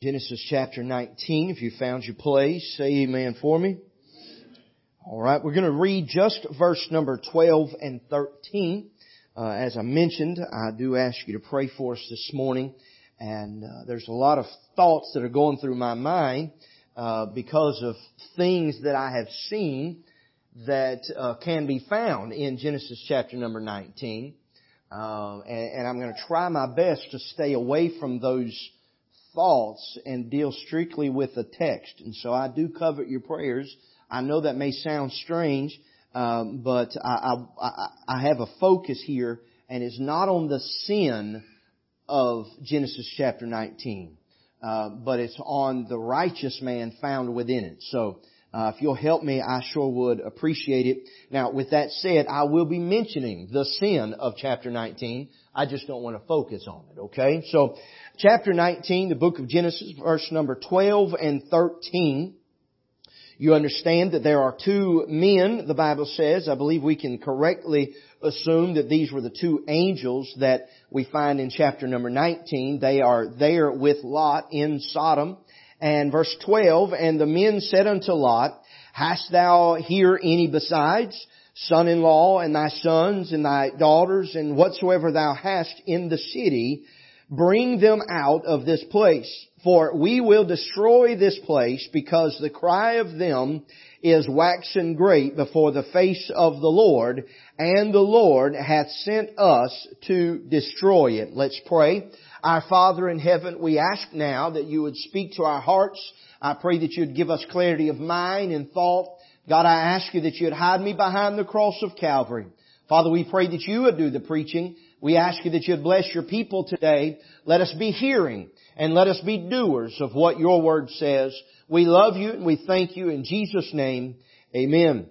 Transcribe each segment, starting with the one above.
Genesis chapter 19. If you found your place, say amen for me. Alright, we're going to read just verse number 12 and 13. Uh, as I mentioned, I do ask you to pray for us this morning. And uh, there's a lot of thoughts that are going through my mind uh, because of things that I have seen that uh, can be found in Genesis chapter number 19. Uh, and, and I'm going to try my best to stay away from those thoughts and deal strictly with the text. And so I do covet your prayers. I know that may sound strange, um, but I, I, I have a focus here, and it's not on the sin of Genesis chapter 19, uh, but it's on the righteous man found within it. So uh, if you'll help me, I sure would appreciate it. Now, with that said, I will be mentioning the sin of chapter 19. I just don't want to focus on it, okay? So, chapter 19, the book of Genesis, verse number 12 and 13. You understand that there are two men, the Bible says. I believe we can correctly assume that these were the two angels that we find in chapter number 19. They are there with Lot in Sodom. And verse 12, And the men said unto Lot, Hast thou here any besides? Son-in-law and thy sons and thy daughters and whatsoever thou hast in the city, bring them out of this place. For we will destroy this place because the cry of them is waxen great before the face of the Lord, and the Lord hath sent us to destroy it. Let's pray. Our Father in heaven, we ask now that you would speak to our hearts. I pray that you'd give us clarity of mind and thought. God, I ask you that you'd hide me behind the cross of Calvary. Father, we pray that you would do the preaching. We ask you that you'd bless your people today. Let us be hearing and let us be doers of what your word says. We love you and we thank you in Jesus' name. Amen.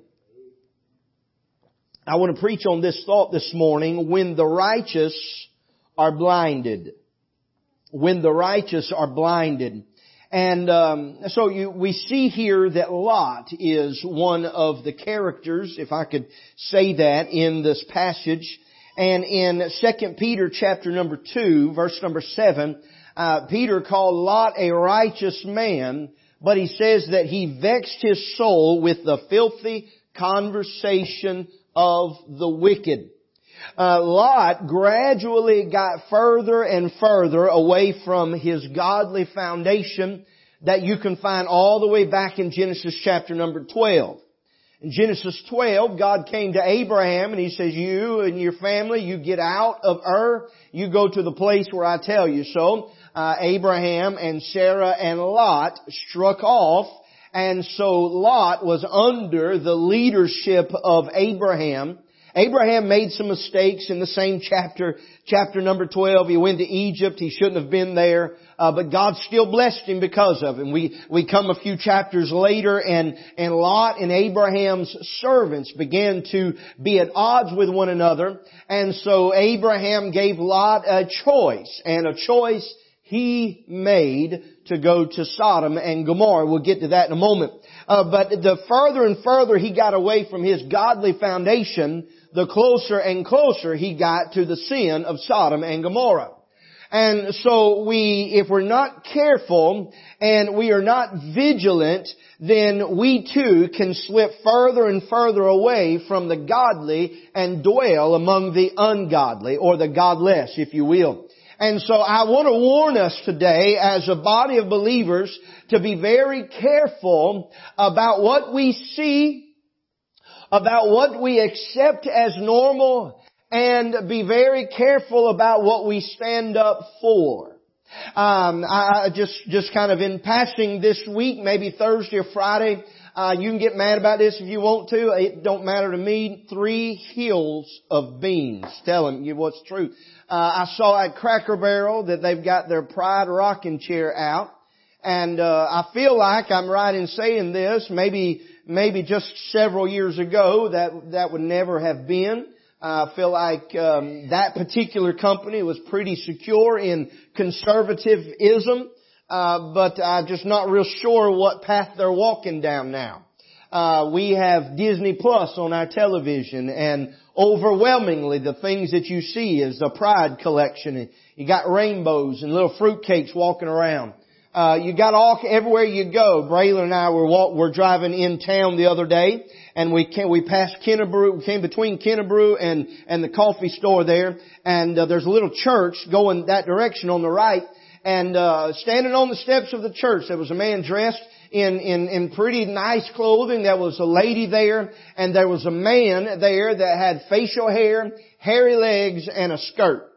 I want to preach on this thought this morning. When the righteous are blinded. When the righteous are blinded. And um, so you, we see here that Lot is one of the characters, if I could say that, in this passage. And in 2 Peter chapter number 2, verse number 7, uh, Peter called Lot a righteous man, but he says that he vexed his soul with the filthy conversation of the wicked. Uh, Lot gradually got further and further away from his godly foundation that you can find all the way back in Genesis chapter number 12. In Genesis 12, God came to Abraham and He says, you and your family, you get out of Ur, you go to the place where I tell you. So, uh, Abraham and Sarah and Lot struck off and so Lot was under the leadership of Abraham Abraham made some mistakes in the same chapter, chapter number 12. He went to Egypt. He shouldn't have been there. Uh, but God still blessed him because of him. We, we come a few chapters later and, and Lot and Abraham's servants began to be at odds with one another. And so Abraham gave Lot a choice and a choice he made to go to Sodom and Gomorrah. We'll get to that in a moment. Uh, but the further and further he got away from his godly foundation, the closer and closer he got to the sin of Sodom and Gomorrah. And so we, if we're not careful and we are not vigilant, then we too can slip further and further away from the godly and dwell among the ungodly or the godless, if you will. And so I want to warn us today as a body of believers to be very careful about what we see about what we accept as normal and be very careful about what we stand up for. Um, I just just kind of in passing this week, maybe Thursday or Friday, uh, you can get mad about this if you want to. It don't matter to me. Three hills of beans. Telling you what's true. Uh, I saw at Cracker Barrel that they've got their Pride rocking chair out, and uh, I feel like I'm right in saying this. Maybe maybe just several years ago that that would never have been. I feel like um, that particular company was pretty secure in conservatism, uh, but I'm just not real sure what path they're walking down now. Uh, we have Disney Plus on our television, and overwhelmingly the things that you see is the Pride collection. You got rainbows and little fruitcakes walking around. uh, you got all everywhere you go. Braylon and I were walk, were driving in town the other day, and we came, we passed Kennebrew, we came between Kennebrew and and the coffee store there, and uh, there's a little church going that direction on the right, and uh, standing on the steps of the church there was a man dressed in, in, in pretty nice clothing. There was a lady there and there was a man there that had facial hair, hairy legs, and a skirt.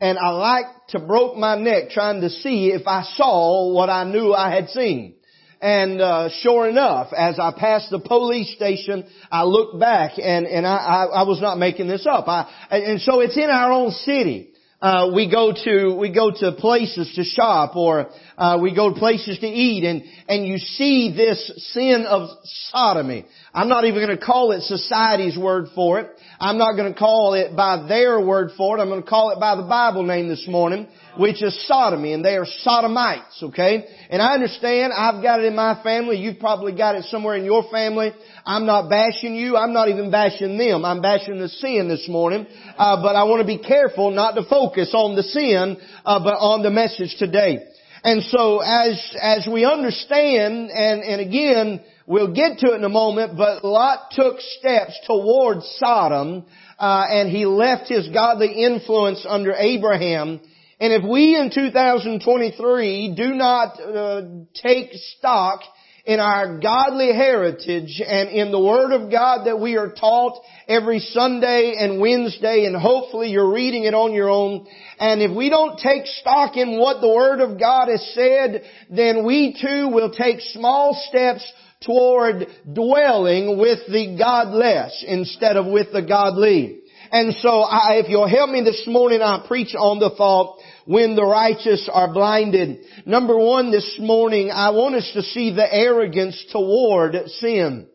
And I like to broke my neck trying to see if I saw what I knew I had seen. And uh, sure enough, as I passed the police station, I looked back, and and I, I, I was not making this up. I, and so it's in our own city uh, we go to we go to places to shop or uh, we go to places to eat and and you see this sin of sodomy. I'm not even going to call it society's word for it. I'm not going to call it by their word for it. I'm going to call it by the Bible name this morning, which is sodomy, and they are sodomites. Okay, and I understand. I've got it in my family. You've probably got it somewhere in your family. I'm not bashing you. I'm not even bashing them. I'm bashing the sin this morning. Uh, but I want to be careful not to focus on the sin, uh, but on the message today. And so as, as we understand, and, and again, we'll get to it in a moment, but Lot took steps towards Sodom, uh, and he left his godly influence under Abraham. And if we in 2023 do not uh, take stock in our godly heritage and in the Word of God that we are taught every Sunday and Wednesday and hopefully you're reading it on your own. And if we don't take stock in what the Word of God has said, then we too will take small steps toward dwelling with the godless instead of with the godly. And so I, if you'll help me this morning, I preach on the thought, when the righteous are blinded. Number one this morning, I want us to see the arrogance toward sin.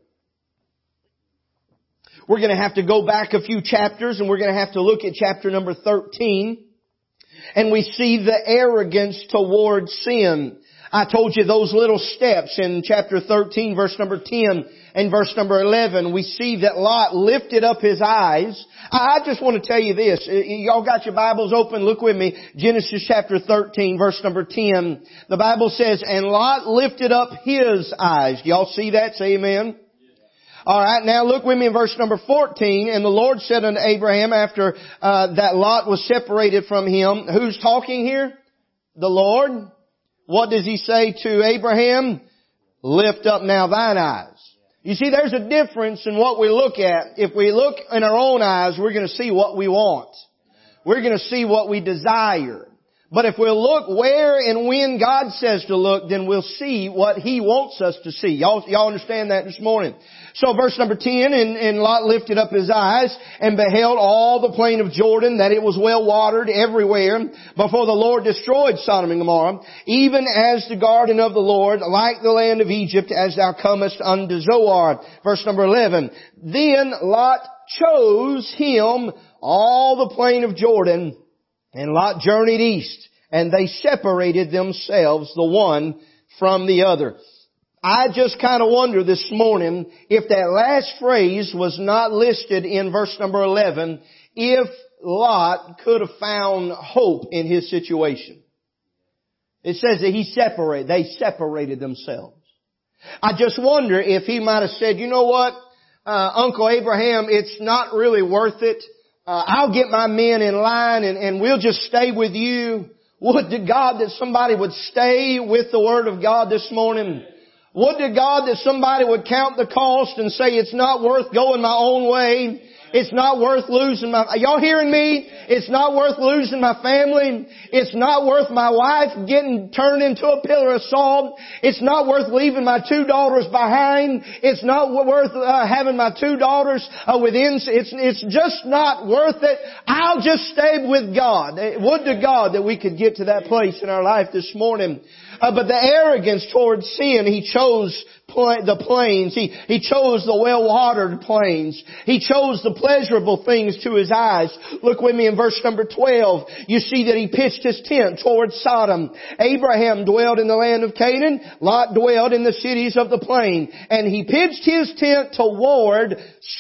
We're going to have to go back a few chapters and we're going to have to look at chapter number 13. And we see the arrogance toward sin. I told you those little steps in chapter 13 verse number 10 and verse number 11. We see that Lot lifted up his eyes. I just want to tell you this. Y'all got your Bibles open? Look with me. Genesis chapter 13 verse number 10. The Bible says, and Lot lifted up his eyes. Y'all see that? Say amen. Alright, now look with me in verse number 14. And the Lord said unto Abraham after uh, that Lot was separated from him, who's talking here? The Lord. What does he say to Abraham? Lift up now thine eyes. You see, there's a difference in what we look at. If we look in our own eyes, we're going to see what we want. We're going to see what we desire. But if we'll look where and when God says to look, then we'll see what He wants us to see. Y'all, y'all understand that this morning? So verse number 10, and, and Lot lifted up his eyes and beheld all the plain of Jordan, that it was well watered everywhere, before the Lord destroyed Sodom and Gomorrah, even as the garden of the Lord, like the land of Egypt, as thou comest unto Zoar. Verse number 11, then Lot chose him all the plain of Jordan, and Lot journeyed east, and they separated themselves, the one from the other. I just kind of wonder this morning if that last phrase was not listed in verse number 11, if Lot could have found hope in his situation. It says that he separated, they separated themselves. I just wonder if he might have said, you know what, uh, Uncle Abraham, it's not really worth it uh, I'll get my men in line and, and we'll just stay with you. Would to God that somebody would stay with the Word of God this morning. Would to God that somebody would count the cost and say it's not worth going my own way. It's not worth losing my, y'all hearing me? It's not worth losing my family. It's not worth my wife getting turned into a pillar of salt. It's not worth leaving my two daughters behind. It's not worth uh, having my two daughters uh, within. It's, it's just not worth it. I'll just stay with God. Would to God that we could get to that place in our life this morning. Uh, but the arrogance towards sin, he chose the plains. He, he chose the well-watered plains. He chose the pleasurable things to his eyes. Look with me in verse number 12. You see that he pitched his tent towards Sodom. Abraham dwelled in the land of Canaan. Lot dwelled in the cities of the plain. And he pitched his tent toward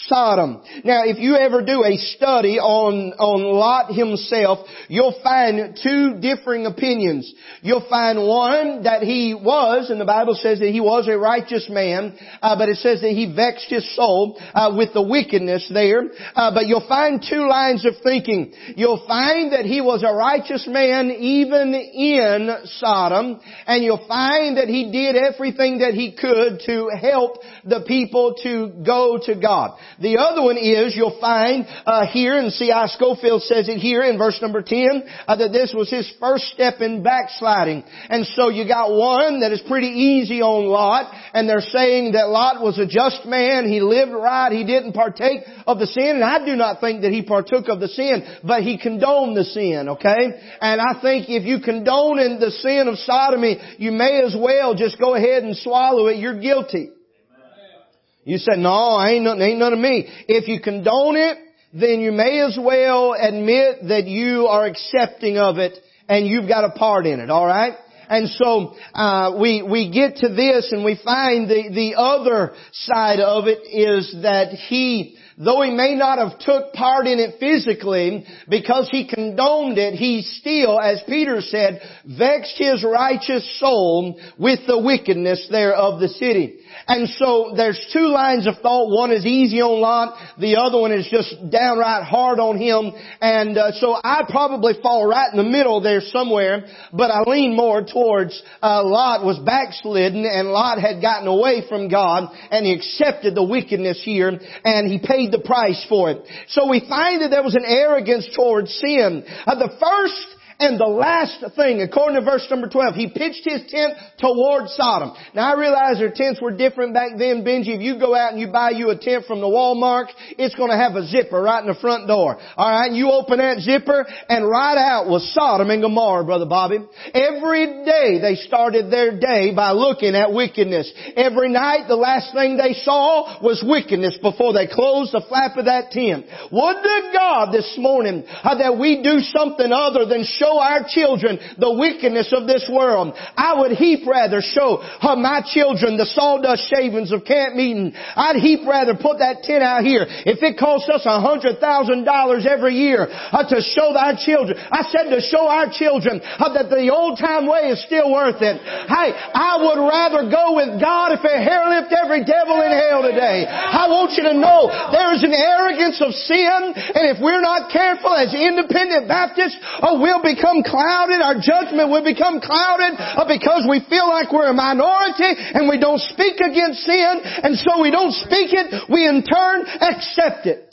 Sodom. Now, if you ever do a study on, on Lot himself, you'll find two differing opinions. You'll find one that he was, and the Bible says that he was a righteous man, uh, but it says that he vexed his soul uh, with the wickedness there. Uh, but you'll find two lines of thinking. You'll find that he was a righteous man even in Sodom, and you'll find that he did everything that he could to help the people to go to God. The other one is you'll find uh, here, and C.I. Scofield says it here in verse number 10, uh, that this was his first step in backsliding. And so you got one that is pretty easy on Lot, and they're saying that Lot was a just man, he lived right, he didn't partake of the sin, and I do not think that he partook of the sin, but he condoned the sin, okay? And I think if you condone the sin of sodomy, you may as well just go ahead and swallow it, you're guilty. You said, no, ain't ain't none of me. If you condone it, then you may as well admit that you are accepting of it and you've got a part in it, alright? And so uh, we we get to this and we find the the other side of it is that he though he may not have took part in it physically, because he condoned it, he still, as Peter said, vexed his righteous soul with the wickedness there of the city. And so there's two lines of thought. One is easy on Lot. The other one is just downright hard on him. And uh, so I probably fall right in the middle there somewhere. But I lean more towards uh, Lot was backslidden and Lot had gotten away from God and he accepted the wickedness here and he paid the price for it. So we find that there was an arrogance towards sin. Uh, the first and the last thing, according to verse number 12, he pitched his tent toward Sodom. Now I realize their tents were different back then, Benji. If you go out and you buy you a tent from the Walmart, it's going to have a zipper right in the front door. Alright, you open that zipper and right out was Sodom and Gomorrah, Brother Bobby. Every day they started their day by looking at wickedness. Every night the last thing they saw was wickedness before they closed the flap of that tent. Would to God this morning uh, that we do something other than show show our children the wickedness of this world. I would heap rather show my children the sawdust shavings of camp meeting. I'd heap rather put that tent out here. If it costs us a hundred thousand dollars every year uh, to show our children, I said to show our children uh, that the old time way is still worth it. Hey, I would rather go with God if it hair lift every devil in hell today. I want you to know there is an arrogance of sin, and if we're not careful as independent Baptists, oh, we'll be become clouded, our judgment will become clouded uh, because we feel like we're a minority and we don't speak against sin and so we don't speak it, we in turn accept it.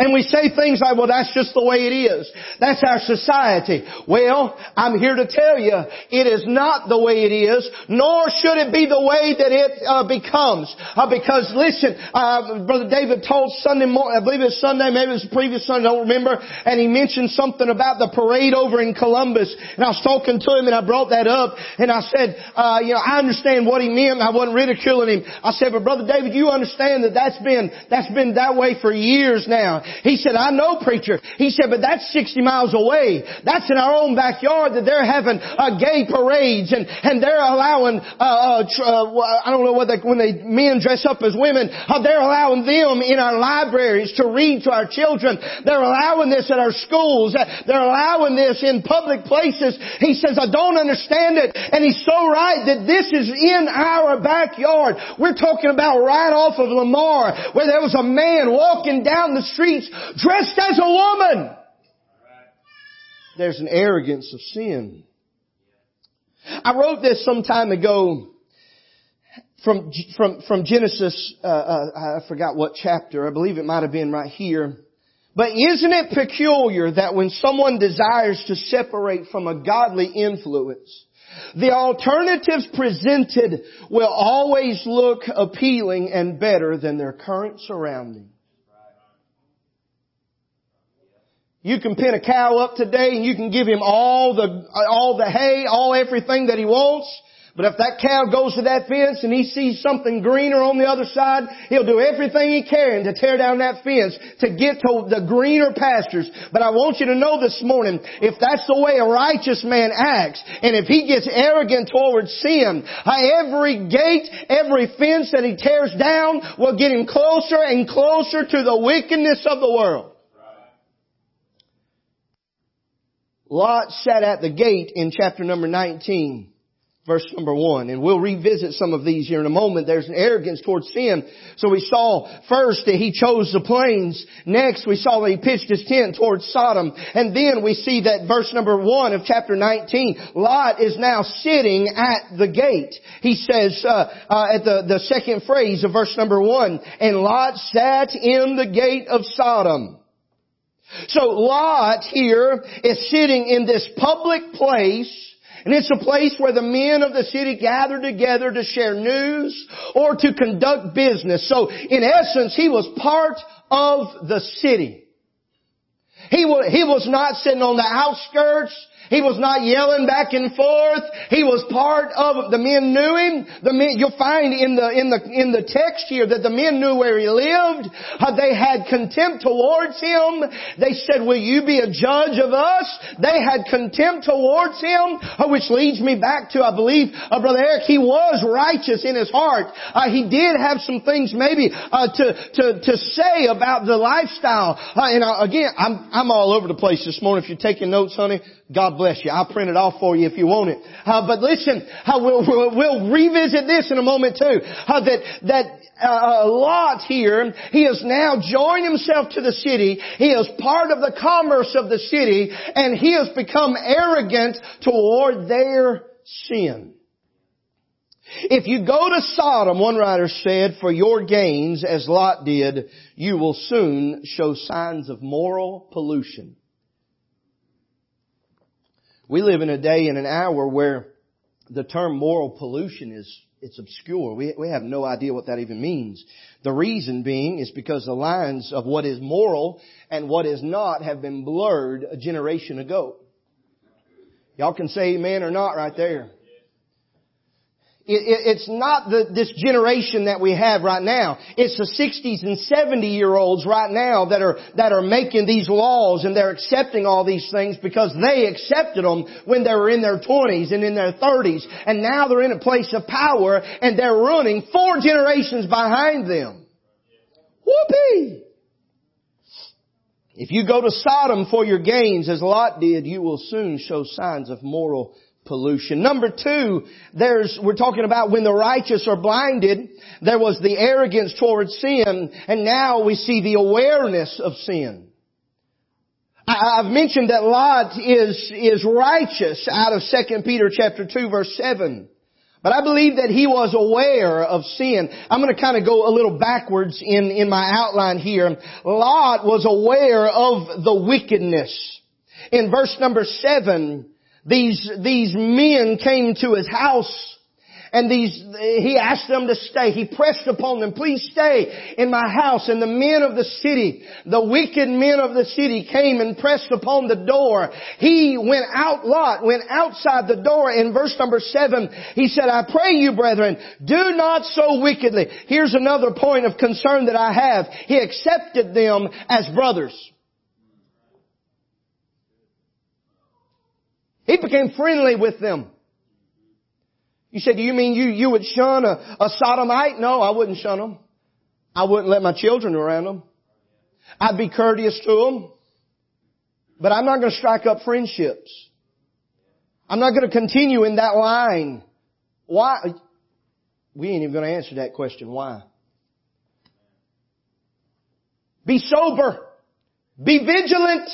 And we say things like, well, that's just the way it is. That's our society. Well, I'm here to tell you, it is not the way it is, nor should it be the way that it uh, becomes. Uh, because listen, uh, Brother David told Sunday morning, I believe it was Sunday, maybe it was the previous Sunday, I don't remember, and he mentioned something about the parade over in Columbus. And I was talking to him and I brought that up, and I said, uh, you know, I understand what he meant, I wasn't ridiculing him. I said, but Brother David, you understand that that's been, that's been that way for years now. He said, I know preacher. He said, but that's 60 miles away. That's in our own backyard that they're having uh, gay parades and, and they're allowing, uh, uh, uh, I don't know what they, when they, men dress up as women, uh, they're allowing them in our libraries to read to our children. They're allowing this at our schools. They're allowing this in public places. He says, I don't understand it. And he's so right that this is in our backyard. We're talking about right off of Lamar where there was a man walking down the dressed as a woman. There's an arrogance of sin. I wrote this some time ago from from from Genesis. Uh, uh, I forgot what chapter. I believe it might have been right here. But isn't it peculiar that when someone desires to separate from a godly influence, the alternatives presented will always look appealing and better than their current surroundings? You can pin a cow up today and you can give him all the, all the hay, all everything that he wants. But if that cow goes to that fence and he sees something greener on the other side, he'll do everything he can to tear down that fence to get to the greener pastures. But I want you to know this morning, if that's the way a righteous man acts, and if he gets arrogant towards sin, every gate, every fence that he tears down will get him closer and closer to the wickedness of the world. Lot sat at the gate in chapter number 19 verse number one. And we'll revisit some of these here in a moment. There's an arrogance towards sin. So we saw first that he chose the plains. Next we saw that he pitched his tent towards Sodom. And then we see that verse number one of chapter 19, Lot is now sitting at the gate. He says, uh, uh, at the, the second phrase of verse number one, and Lot sat in the gate of Sodom. So Lot here is sitting in this public place and it's a place where the men of the city gather together to share news or to conduct business. So in essence, he was part of the city. He was, not sitting on the outskirts. He was not yelling back and forth. He was part of, the men knew him. The men, you'll find in the, in the, in the text here that the men knew where he lived. Uh, they had contempt towards him. They said, will you be a judge of us? They had contempt towards him, uh, which leads me back to, I believe, uh, Brother Eric, he was righteous in his heart. Uh, he did have some things maybe, uh, to, to, to say about the lifestyle. Uh, and again, I'm, I'm all over the place this morning. If you're taking notes, honey, God bless you. I'll print it off for you if you want it. Uh, but listen, uh, we'll, we'll, we'll, revisit this in a moment too. Uh, that that uh, Lot here, he has now joined himself to the city. He is part of the commerce of the city, and he has become arrogant toward their sin. If you go to Sodom, one writer said, for your gains, as Lot did, you will soon show signs of moral pollution. We live in a day and an hour where the term moral pollution is it's obscure. We, we have no idea what that even means. The reason being is because the lines of what is moral and what is not have been blurred a generation ago. Y'all can say amen or not right there it's not the, this generation that we have right now. It's the 60s and 70 year olds right now that are, that are making these laws and they're accepting all these things because they accepted them when they were in their 20s and in their 30s. And now they're in a place of power and they're running four generations behind them. Whoopee! If you go to Sodom for your gains as Lot did, you will soon show signs of moral pollution. Number two, there's, we're talking about when the righteous are blinded, there was the arrogance towards sin, and now we see the awareness of sin. I've mentioned that Lot is, is righteous out of 2 Peter chapter 2 verse 7. But I believe that he was aware of sin. I'm going to kind of go a little backwards in, in my outline here. Lot was aware of the wickedness. In verse number 7, these, these men came to his house and these, he asked them to stay. He pressed upon them, please stay in my house. And the men of the city, the wicked men of the city came and pressed upon the door. He went out, Lot went outside the door. In verse number seven, he said, I pray you brethren, do not so wickedly. Here's another point of concern that I have. He accepted them as brothers. He became friendly with them. You said, do you mean you, you would shun a, a sodomite? No, I wouldn't shun them. I wouldn't let my children around them. I'd be courteous to them. But I'm not going to strike up friendships. I'm not going to continue in that line. Why? We ain't even going to answer that question. Why? Be sober. Be vigilant.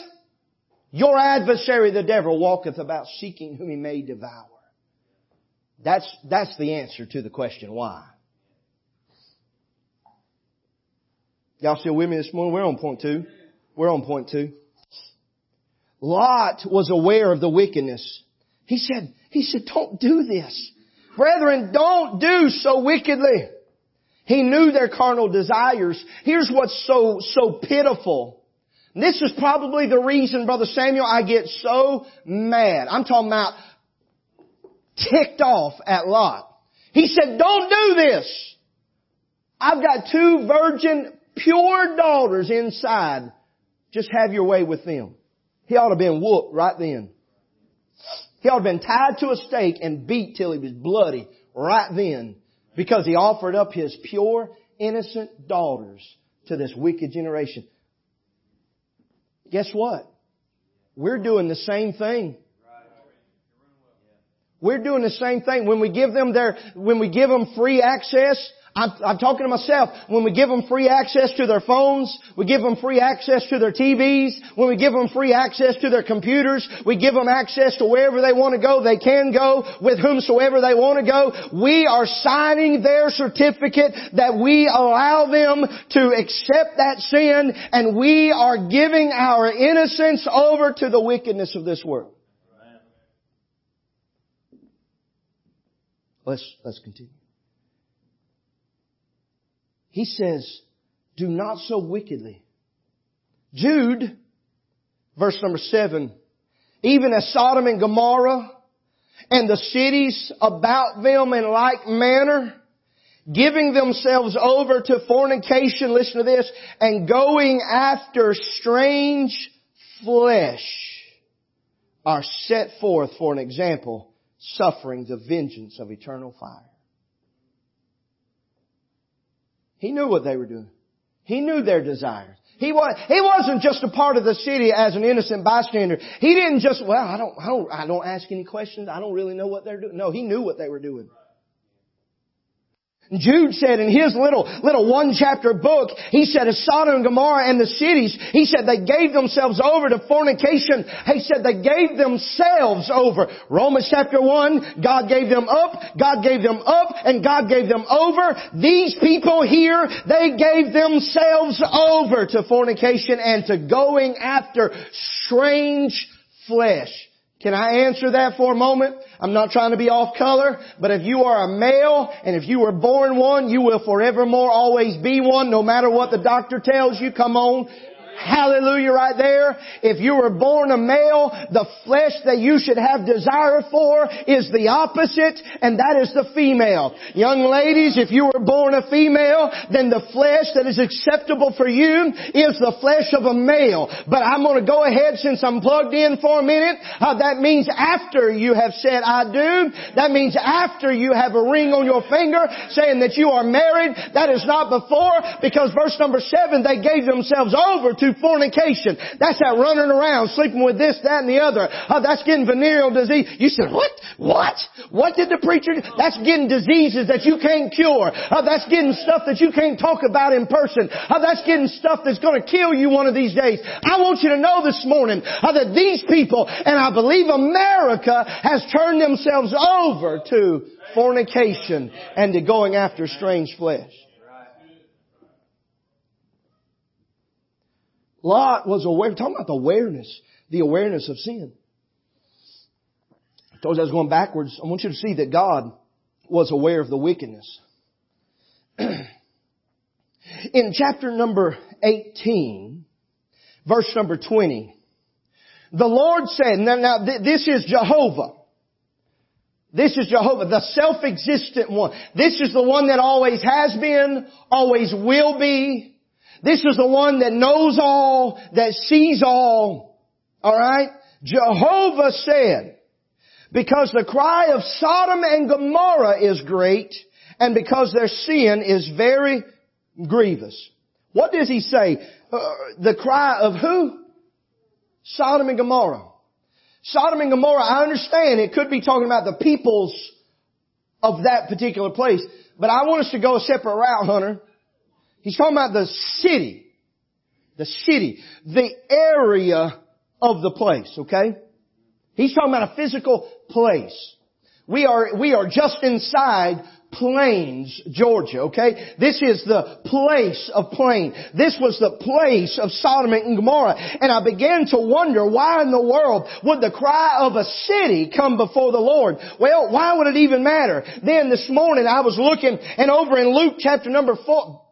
Your adversary, the devil, walketh about seeking whom he may devour. That's, that's the answer to the question, why? Y'all still with me this morning? We're on point two. We're on point two. Lot was aware of the wickedness. He said, he said, don't do this. Brethren, don't do so wickedly. He knew their carnal desires. Here's what's so, so pitiful. This is probably the reason, Brother Samuel, I get so mad. I'm talking about ticked off at Lot. He said, don't do this. I've got two virgin, pure daughters inside. Just have your way with them. He ought to have been whooped right then. He ought to have been tied to a stake and beat till he was bloody right then because he offered up his pure, innocent daughters to this wicked generation. Guess what? We're doing the same thing. We're doing the same thing. When we give them their, when we give them free access, I'm, I'm, talking to myself. When we give them free access to their phones, we give them free access to their TVs, when we give them free access to their computers, we give them access to wherever they want to go, they can go with whomsoever they want to go. We are signing their certificate that we allow them to accept that sin and we are giving our innocence over to the wickedness of this world. Let's, let's continue. He says, do not so wickedly. Jude, verse number seven, even as Sodom and Gomorrah and the cities about them in like manner, giving themselves over to fornication, listen to this, and going after strange flesh are set forth for an example, suffering the vengeance of eternal fire. He knew what they were doing. He knew their desires. He was, he wasn't just a part of the city as an innocent bystander. He didn't just, well, I don't, I don't, I don't ask any questions. I don't really know what they're doing. No, he knew what they were doing. Jude said in his little, little one chapter book, he said as Sodom and Gomorrah and the cities, he said they gave themselves over to fornication. He said they gave themselves over. Romans chapter 1, God gave them up, God gave them up, and God gave them over. These people here, they gave themselves over to fornication and to going after strange flesh. Can I answer that for a moment? I'm not trying to be off color, but if you are a male and if you were born one, you will forevermore always be one, no matter what the doctor tells you. Come on. Hallelujah right there. If you were born a male, the flesh that you should have desire for is the opposite, and that is the female. Young ladies, if you were born a female, then the flesh that is acceptable for you is the flesh of a male. But I'm going to go ahead since I'm plugged in for a minute. Uh, that means after you have said I do. That means after you have a ring on your finger saying that you are married. That is not before because verse number seven, they gave themselves over to to fornication. That's that running around, sleeping with this, that, and the other. Uh, that's getting venereal disease. You said, what? What? What did the preacher do? That's getting diseases that you can't cure. Uh, that's getting stuff that you can't talk about in person. Uh, that's getting stuff that's going to kill you one of these days. I want you to know this morning uh, that these people, and I believe America, has turned themselves over to fornication and to going after strange flesh. Lot was aware, We're talking about the awareness, the awareness of sin. I told you I was going backwards. I want you to see that God was aware of the wickedness. In chapter number 18, verse number 20, the Lord said, now, now this is Jehovah. This is Jehovah, the self-existent one. This is the one that always has been, always will be, this is the one that knows all, that sees all. Alright? Jehovah said, because the cry of Sodom and Gomorrah is great, and because their sin is very grievous. What does he say? Uh, the cry of who? Sodom and Gomorrah. Sodom and Gomorrah, I understand it could be talking about the peoples of that particular place, but I want us to go a separate route, Hunter. He's talking about the city. The city. The area of the place, okay? He's talking about a physical place. We are, we are just inside Plains, Georgia, okay? This is the place of Plain. This was the place of Sodom and Gomorrah. And I began to wonder why in the world would the cry of a city come before the Lord? Well, why would it even matter? Then this morning I was looking and over in Luke chapter number four,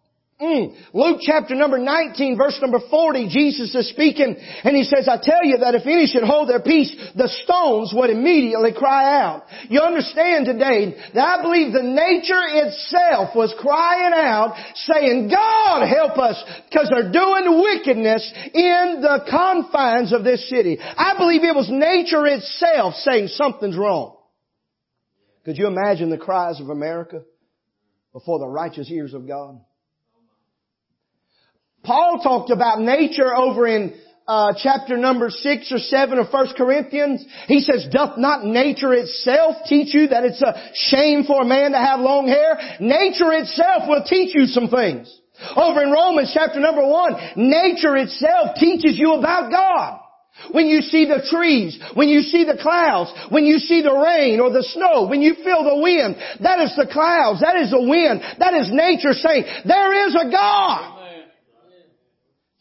Mm. Luke chapter number 19 verse number 40, Jesus is speaking and he says, I tell you that if any should hold their peace, the stones would immediately cry out. You understand today that I believe the nature itself was crying out saying, God help us because they're doing wickedness in the confines of this city. I believe it was nature itself saying something's wrong. Could you imagine the cries of America before the righteous ears of God? Paul talked about nature over in uh, chapter number six or seven of First Corinthians, he says, doth not nature itself teach you that it's a shame for a man to have long hair? Nature itself will teach you some things. Over in Romans chapter number one, nature itself teaches you about God. When you see the trees, when you see the clouds, when you see the rain or the snow, when you feel the wind, that is the clouds, that is the wind, that is nature saying, there is a God.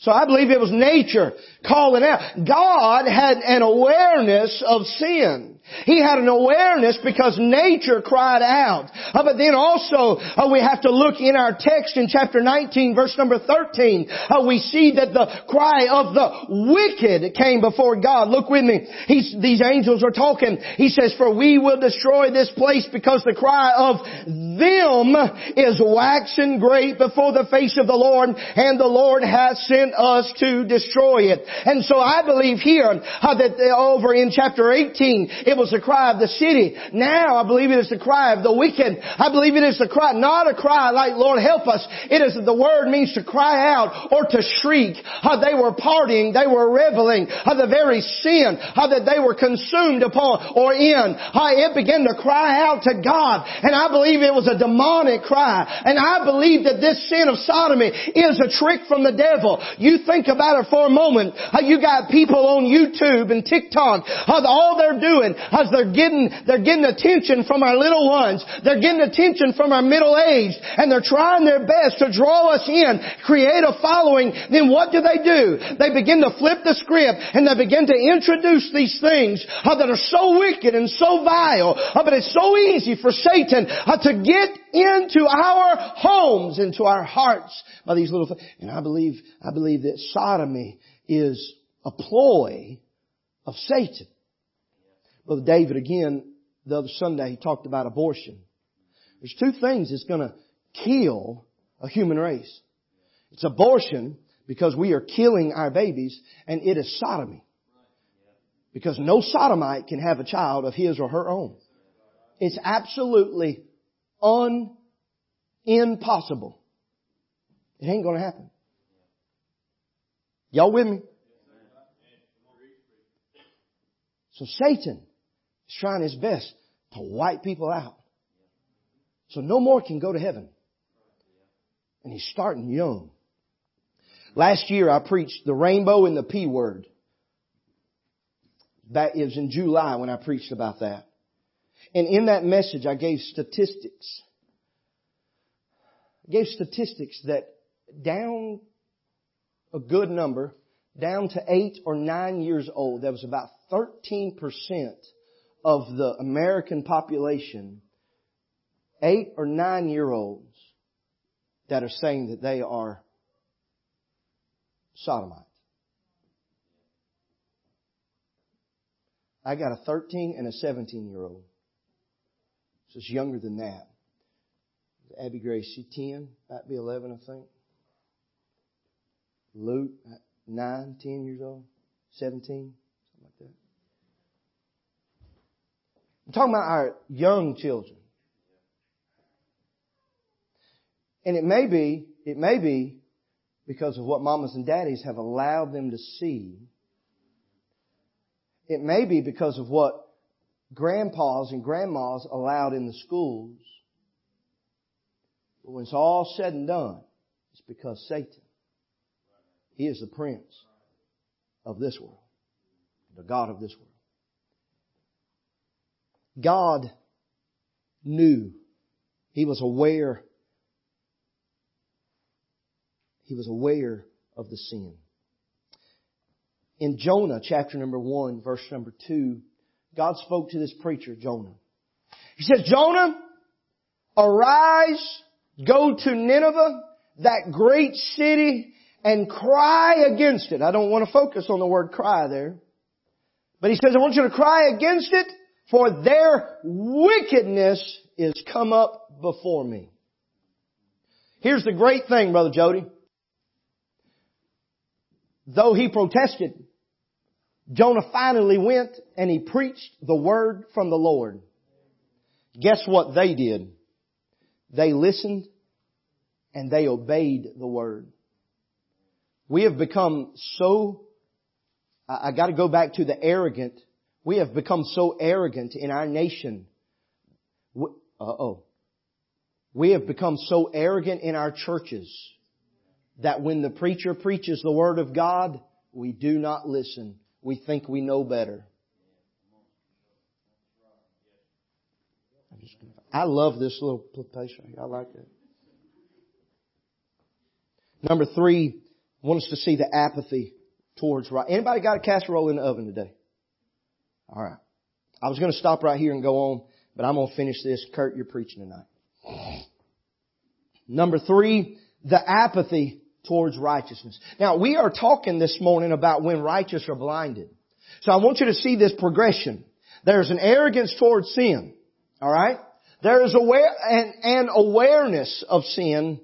So I believe it was nature calling out. God had an awareness of sin. He had an awareness because nature cried out. Uh, but then also, uh, we have to look in our text in chapter 19 verse number 13. Uh, we see that the cry of the wicked came before God. Look with me. He's, these angels are talking. He says, for we will destroy this place because the cry of them is waxing great before the face of the Lord and the Lord has sent us to destroy it. And so I believe here uh, that uh, over in chapter 18, it was the cry of the city. Now I believe it is the cry of the wicked. I believe it is the cry, not a cry like, Lord help us. It is the word means to cry out or to shriek. How they were partying, they were reveling, how the very sin, how that they were consumed upon or in, how it began to cry out to God. And I believe it was a demonic cry. And I believe that this sin of sodomy is a trick from the devil. You think about it for a moment. How you got people on YouTube and TikTok, how all they're doing, because they're getting, they're getting attention from our little ones. They're getting attention from our middle aged and they're trying their best to draw us in, create a following. Then what do they do? They begin to flip the script and they begin to introduce these things uh, that are so wicked and so vile. Uh, but it's so easy for Satan uh, to get into our homes, into our hearts by these little things. And I believe, I believe that sodomy is a ploy of Satan. Brother David again, the other Sunday, he talked about abortion. There's two things that's gonna kill a human race. It's abortion because we are killing our babies and it is sodomy. Because no sodomite can have a child of his or her own. It's absolutely un, impossible. It ain't gonna happen. Y'all with me? So Satan He's trying his best to wipe people out. So no more can go to heaven. And he's starting young. Last year I preached the rainbow and the P word. That is in July when I preached about that. And in that message I gave statistics. I gave statistics that down a good number, down to eight or nine years old, there was about 13% of the American population, eight or nine year olds that are saying that they are sodomites. I got a 13 and a 17 year old. So it's younger than that. Abby Grace, she 10, might be 11, I think. Luke, 9, 10 years old, 17. I'm talking about our young children. And it may be, it may be because of what mamas and daddies have allowed them to see. It may be because of what grandpas and grandmas allowed in the schools. But when it's all said and done, it's because Satan, he is the prince of this world, the God of this world. God knew. He was aware. He was aware of the sin. In Jonah chapter number one, verse number two, God spoke to this preacher, Jonah. He says, Jonah, arise, go to Nineveh, that great city, and cry against it. I don't want to focus on the word cry there. But he says, I want you to cry against it for their wickedness is come up before me. Here's the great thing, Brother Jody. Though he protested, Jonah finally went and he preached the word from the Lord. Guess what they did? They listened and they obeyed the word. We have become so I, gotta go back to the arrogant. We have become so arrogant in our nation. Uh oh. We have become so arrogant in our churches that when the preacher preaches the Word of God, we do not listen. We think we know better. I love this little place. I like it. Number three, want us to see the apathy towards right. Anybody got a casserole in the oven today? All right. I was going to stop right here and go on, but I'm going to finish this. Kurt, you're preaching tonight. Number three, the apathy towards righteousness. Now, we are talking this morning about when righteous are blinded. So I want you to see this progression. There's an arrogance towards sin. Alright? There is aware, an, an awareness of sin,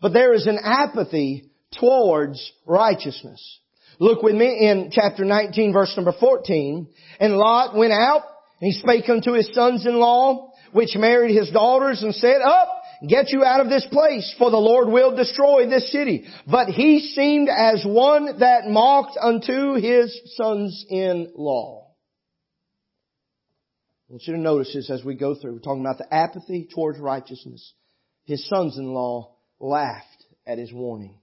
but there is an apathy towards righteousness. Look with me in chapter 19 verse number 14. And Lot went out and he spake unto his sons-in-law, which married his daughters and said, Up, get you out of this place, for the Lord will destroy this city. But he seemed as one that mocked unto his sons-in-law. I want you to notice this as we go through. We're talking about the apathy towards righteousness. His sons-in-law laughed at his warning.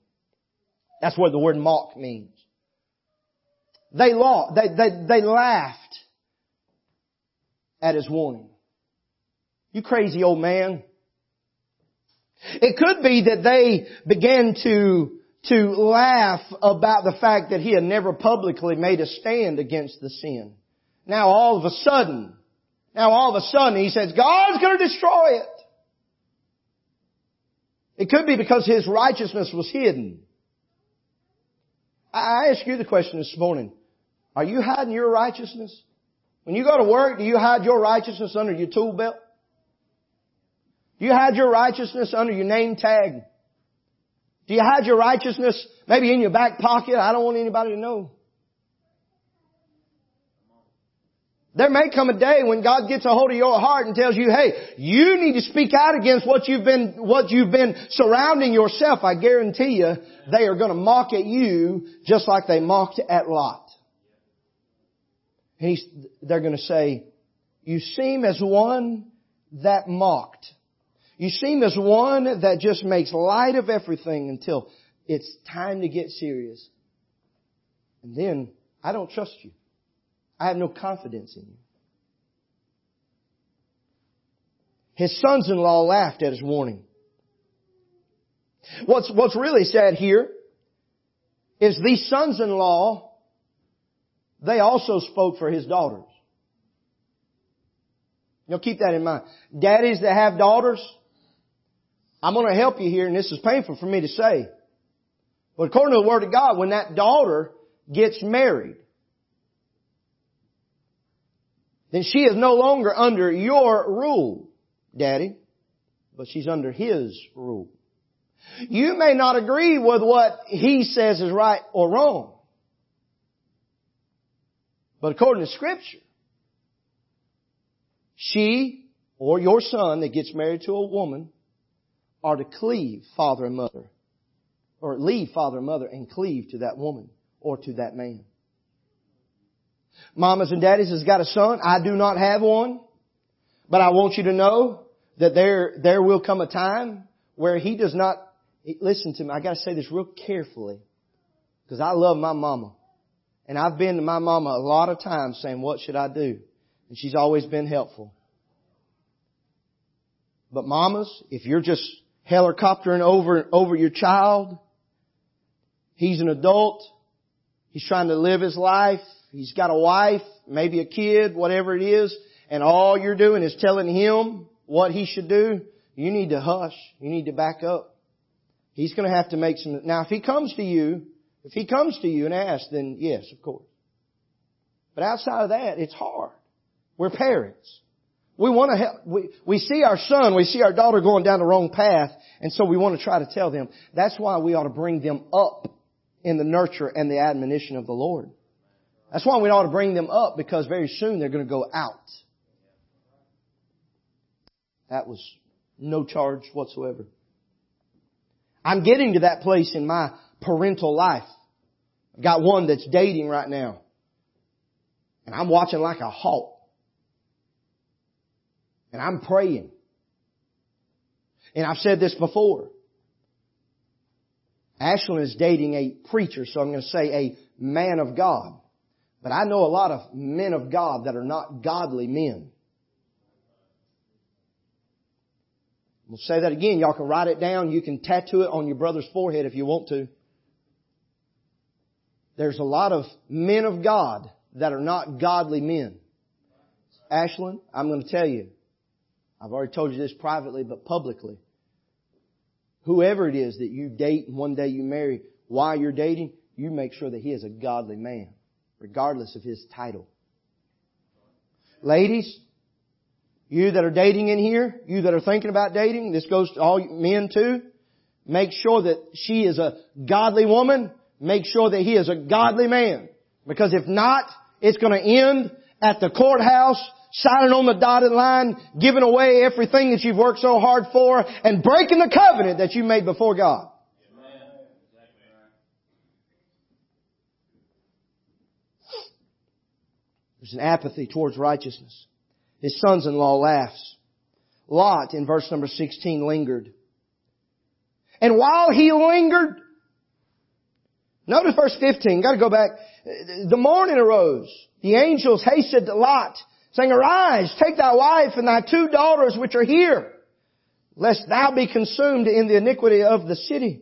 That's what the word mock means. They, law, they, they, they laughed at his warning. You crazy old man. It could be that they began to, to laugh about the fact that he had never publicly made a stand against the sin. Now all of a sudden, now all of a sudden he says, God's gonna destroy it. It could be because his righteousness was hidden. I ask you the question this morning. Are you hiding your righteousness? When you go to work, do you hide your righteousness under your tool belt? Do you hide your righteousness under your name tag? Do you hide your righteousness maybe in your back pocket? I don't want anybody to know. There may come a day when God gets a hold of your heart and tells you, hey, you need to speak out against what you've been, what you've been surrounding yourself. I guarantee you, they are going to mock at you just like they mocked at Lot. And they're going to say, you seem as one that mocked. You seem as one that just makes light of everything until it's time to get serious. And then, I don't trust you. I have no confidence in you. His sons-in-law laughed at his warning. What's, what's really sad here is these sons-in-law, they also spoke for his daughters. Know, keep that in mind. Daddies that have daughters, I'm going to help you here, and this is painful for me to say. But according to the Word of God, when that daughter gets married, then she is no longer under your rule, Daddy, but she's under His rule. You may not agree with what He says is right or wrong, but according to Scripture, she or your son that gets married to a woman are to cleave father and mother, or leave father and mother and cleave to that woman or to that man. Mamas and daddies has got a son. I do not have one. But I want you to know that there, there will come a time where he does not, listen to me, I gotta say this real carefully. Cause I love my mama. And I've been to my mama a lot of times saying, what should I do? And she's always been helpful. But mamas, if you're just helicoptering over, over your child, he's an adult, he's trying to live his life, He's got a wife, maybe a kid, whatever it is, and all you're doing is telling him what he should do. You need to hush. You need to back up. He's going to have to make some, now if he comes to you, if he comes to you and asks, then yes, of course. But outside of that, it's hard. We're parents. We want to help, we, we see our son, we see our daughter going down the wrong path, and so we want to try to tell them. That's why we ought to bring them up in the nurture and the admonition of the Lord. That's why we ought to bring them up because very soon they're going to go out. That was no charge whatsoever. I'm getting to that place in my parental life. I've got one that's dating right now. And I'm watching like a hawk. And I'm praying. And I've said this before. Ashlyn is dating a preacher, so I'm going to say a man of God. But I know a lot of men of God that are not godly men. We'll say that again. Y'all can write it down. You can tattoo it on your brother's forehead if you want to. There's a lot of men of God that are not godly men. Ashlyn, I'm going to tell you. I've already told you this privately, but publicly. Whoever it is that you date and one day you marry, while you're dating, you make sure that he is a godly man, regardless of his title. Ladies, you that are dating in here, you that are thinking about dating, this goes to all men too, make sure that she is a godly woman, make sure that he is a godly man. Because if not, it's going to end at the courthouse signing on the dotted line, giving away everything that you've worked so hard for, and breaking the covenant that you made before God. There's an apathy towards righteousness. His sons-in-law laughs. Lot, in verse number 16, lingered. And while he lingered, notice verse 15, gotta go back. The morning arose. The angels hastened to Lot saying, Arise, take thy wife and thy two daughters which are here, lest thou be consumed in the iniquity of the city.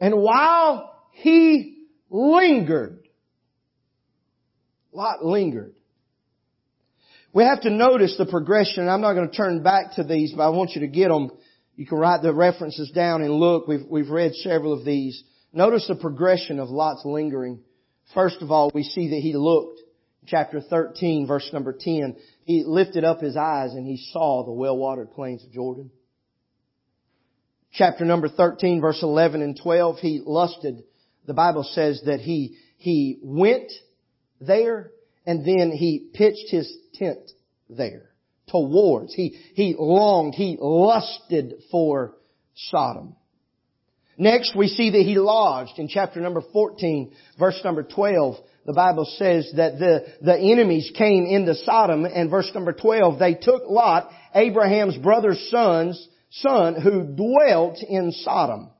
And while he lingered, Lot lingered. We have to notice the progression. I'm not going to turn back to these, but I want you to get them. You can write the references down and look. We've, we've read several of these. Notice the progression of Lot's lingering. First of all, we see that he looked chapter 13 verse number 10, he lifted up his eyes and he saw the well-watered plains of Jordan. Chapter number 13 verse 11 and 12, he lusted. The Bible says that he, he went there and then he pitched his tent there towards. He, he longed, he lusted for Sodom. Next, we see that he lodged in chapter number 14, verse number 12 the Bible says that the, the enemies came into Sodom and verse number 12, they took Lot, Abraham's brother's son's son who dwelt in Sodom.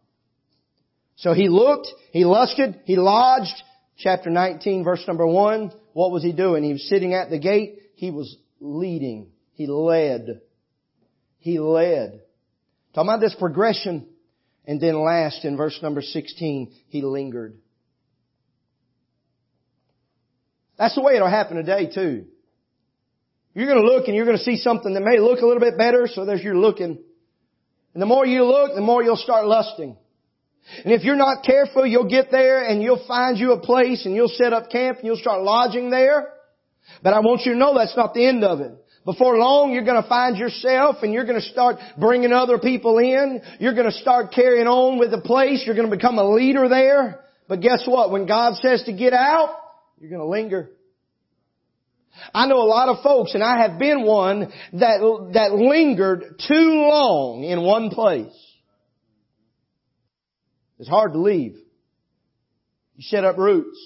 So he looked, he lusted, he lodged. Chapter 19 verse number 1, what was he doing? He was sitting at the gate, he was leading. He led. He led. Talking about this progression. And then last in verse number 16, he lingered. That's the way it'll happen today too. You're going to look and you're going to see something that may look a little bit better, so there's you're looking. And the more you look, the more you'll start lusting. And if you're not careful, you'll get there and you'll find you a place and you'll set up camp and you'll start lodging there. But I want you to know that's not the end of it. Before long, you're going to find yourself and you're going to start bringing other people in. You're going to start carrying on with the place. You're going to become a leader there. But guess what? When God says to get out, you're going to linger. I know a lot of folks, and I have been one that, that lingered too long in one place. It's hard to leave. You set up roots.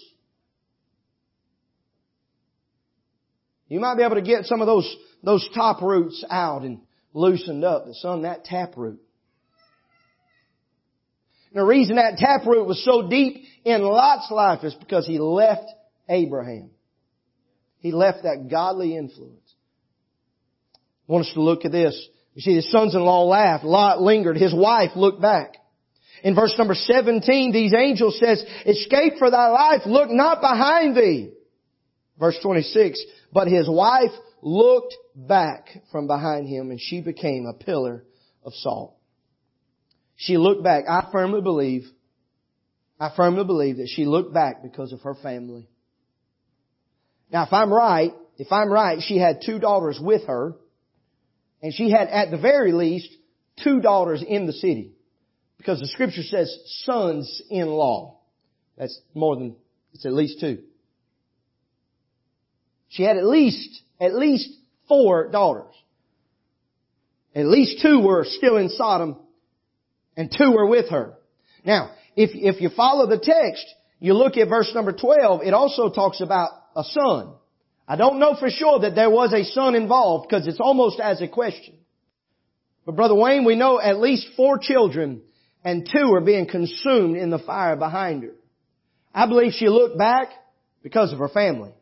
You might be able to get some of those, those top roots out and loosened up, but son, that tap root. And the reason that tap root was so deep in Lot's life is because he left Abraham. He left that godly influence. I want us to look at this. You see, his sons-in-law laughed. Lot lingered. His wife looked back. In verse number 17, these angels says, escape for thy life, look not behind thee. Verse 26, but his wife looked back from behind him and she became a pillar of salt. She looked back. I firmly believe, I firmly believe that she looked back because of her family. Now if I'm right, if I'm right, she had two daughters with her, and she had at the very least two daughters in the city. Because the scripture says sons-in-law. That's more than, it's at least two. She had at least, at least four daughters. At least two were still in Sodom, and two were with her. Now, if, if you follow the text, you look at verse number 12, it also talks about a son. I don't know for sure that there was a son involved because it's almost as a question. But Brother Wayne, we know at least four children and two are being consumed in the fire behind her. I believe she looked back because of her family.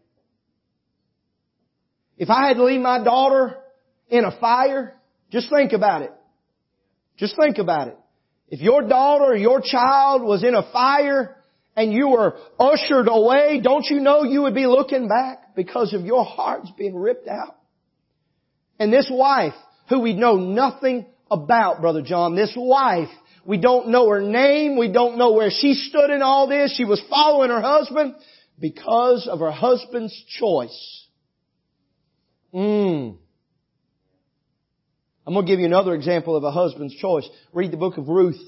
If I had to leave my daughter in a fire, just think about it. Just think about it. If your daughter or your child was in a fire and you were ushered away, don't you know you would be looking back because of your heart's being ripped out? And this wife, who we know nothing about, Brother John, this wife, we don't know her name, we don't know where she stood in all this, she was following her husband because of her husband's choice. Mm. I'm going to give you another example of a husband's choice. Read the book of Ruth.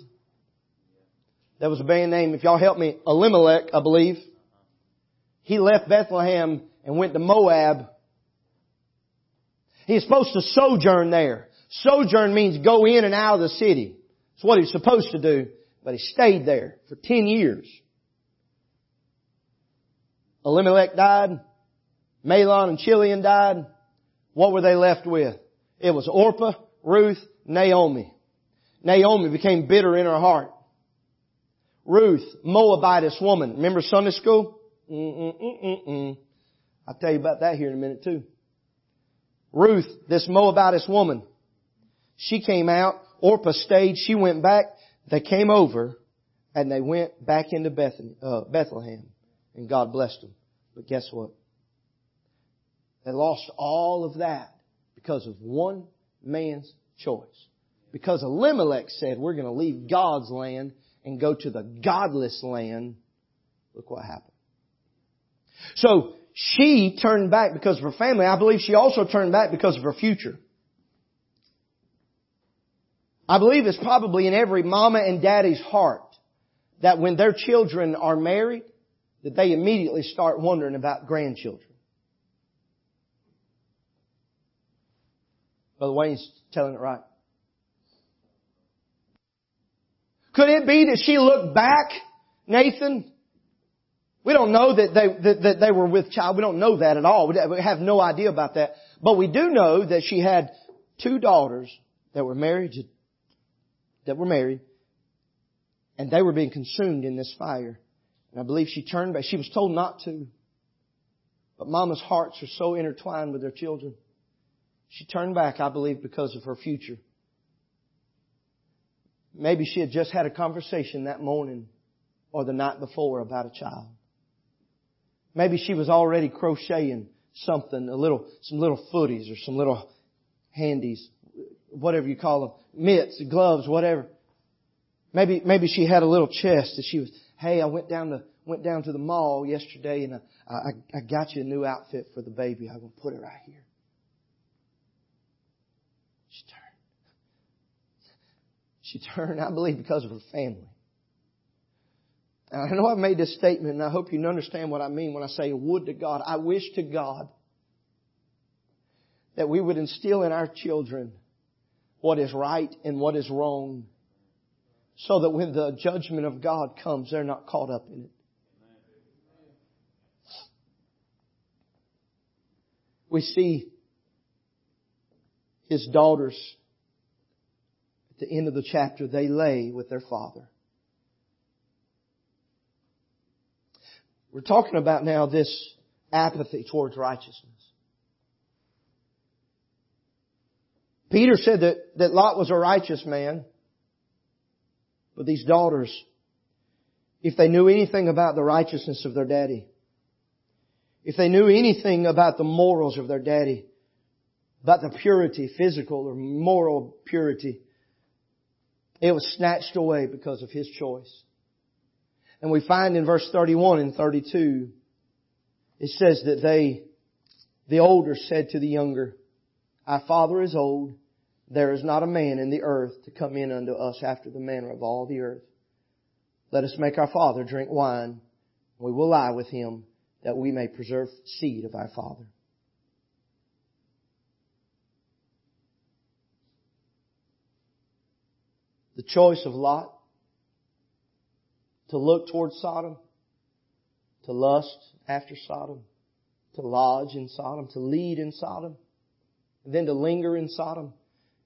That was a band name, if y'all help me, Elimelech, I believe. He left Bethlehem and went to Moab. He was supposed to sojourn there. Sojourn means go in and out of the city. It's what he's supposed to do, but he stayed there for 10 years. Elimelech died. Mahlon and Chilion died. What were they left with? It was Orpah, Ruth, Naomi. Naomi became bitter in her heart. Ruth, Moabitess woman. Remember Sunday school? Mm-mm-mm-mm. I'll tell you about that here in a minute too. Ruth, this Moabitess woman, she came out. Orpah stayed. She went back. They came over and they went back into uh, Bethlehem and God blessed them. But guess what? They lost all of that because of one man's choice. Because Elimelech said, we're going to leave God's land and go to the godless land. Look what happened. So, she turned back because of her family. I believe she also turned back because of her future. I believe it's probably in every mama and daddy's heart that when their children are married, that they immediately start wondering about grandchildren. Brother Wayne's telling it right. Could it be that she looked back, Nathan? We don't know that they, that, that they were with child. We don't know that at all. We have no idea about that. But we do know that she had two daughters that were married, that were married, and they were being consumed in this fire. And I believe she turned back. She was told not to. But mama's hearts are so intertwined with their children. She turned back, I believe, because of her future. Maybe she had just had a conversation that morning or the night before about a child. Maybe she was already crocheting something, a little, some little footies or some little handies, whatever you call them, mitts, gloves, whatever. Maybe, maybe she had a little chest that she was, hey, I went down to, went down to the mall yesterday and I, I, I got you a new outfit for the baby. I'm going to put it right here. She turned. She turned, I believe, because of her family. And I know I've made this statement and I hope you understand what I mean when I say would to God. I wish to God that we would instill in our children what is right and what is wrong so that when the judgment of God comes, they're not caught up in it. We see his daughters, the end of the chapter, they lay with their father. We're talking about now this apathy towards righteousness. Peter said that, that Lot was a righteous man, but these daughters, if they knew anything about the righteousness of their daddy, if they knew anything about the morals of their daddy, about the purity, physical or moral purity. It was snatched away because of his choice. And we find in verse 31 and 32, it says that they, the older said to the younger, Our father is old. There is not a man in the earth to come in unto us after the manner of all the earth. Let us make our father drink wine. We will lie with him that we may preserve seed of our father. The choice of Lot to look toward Sodom, to lust after Sodom, to lodge in Sodom, to lead in Sodom, and then to linger in Sodom.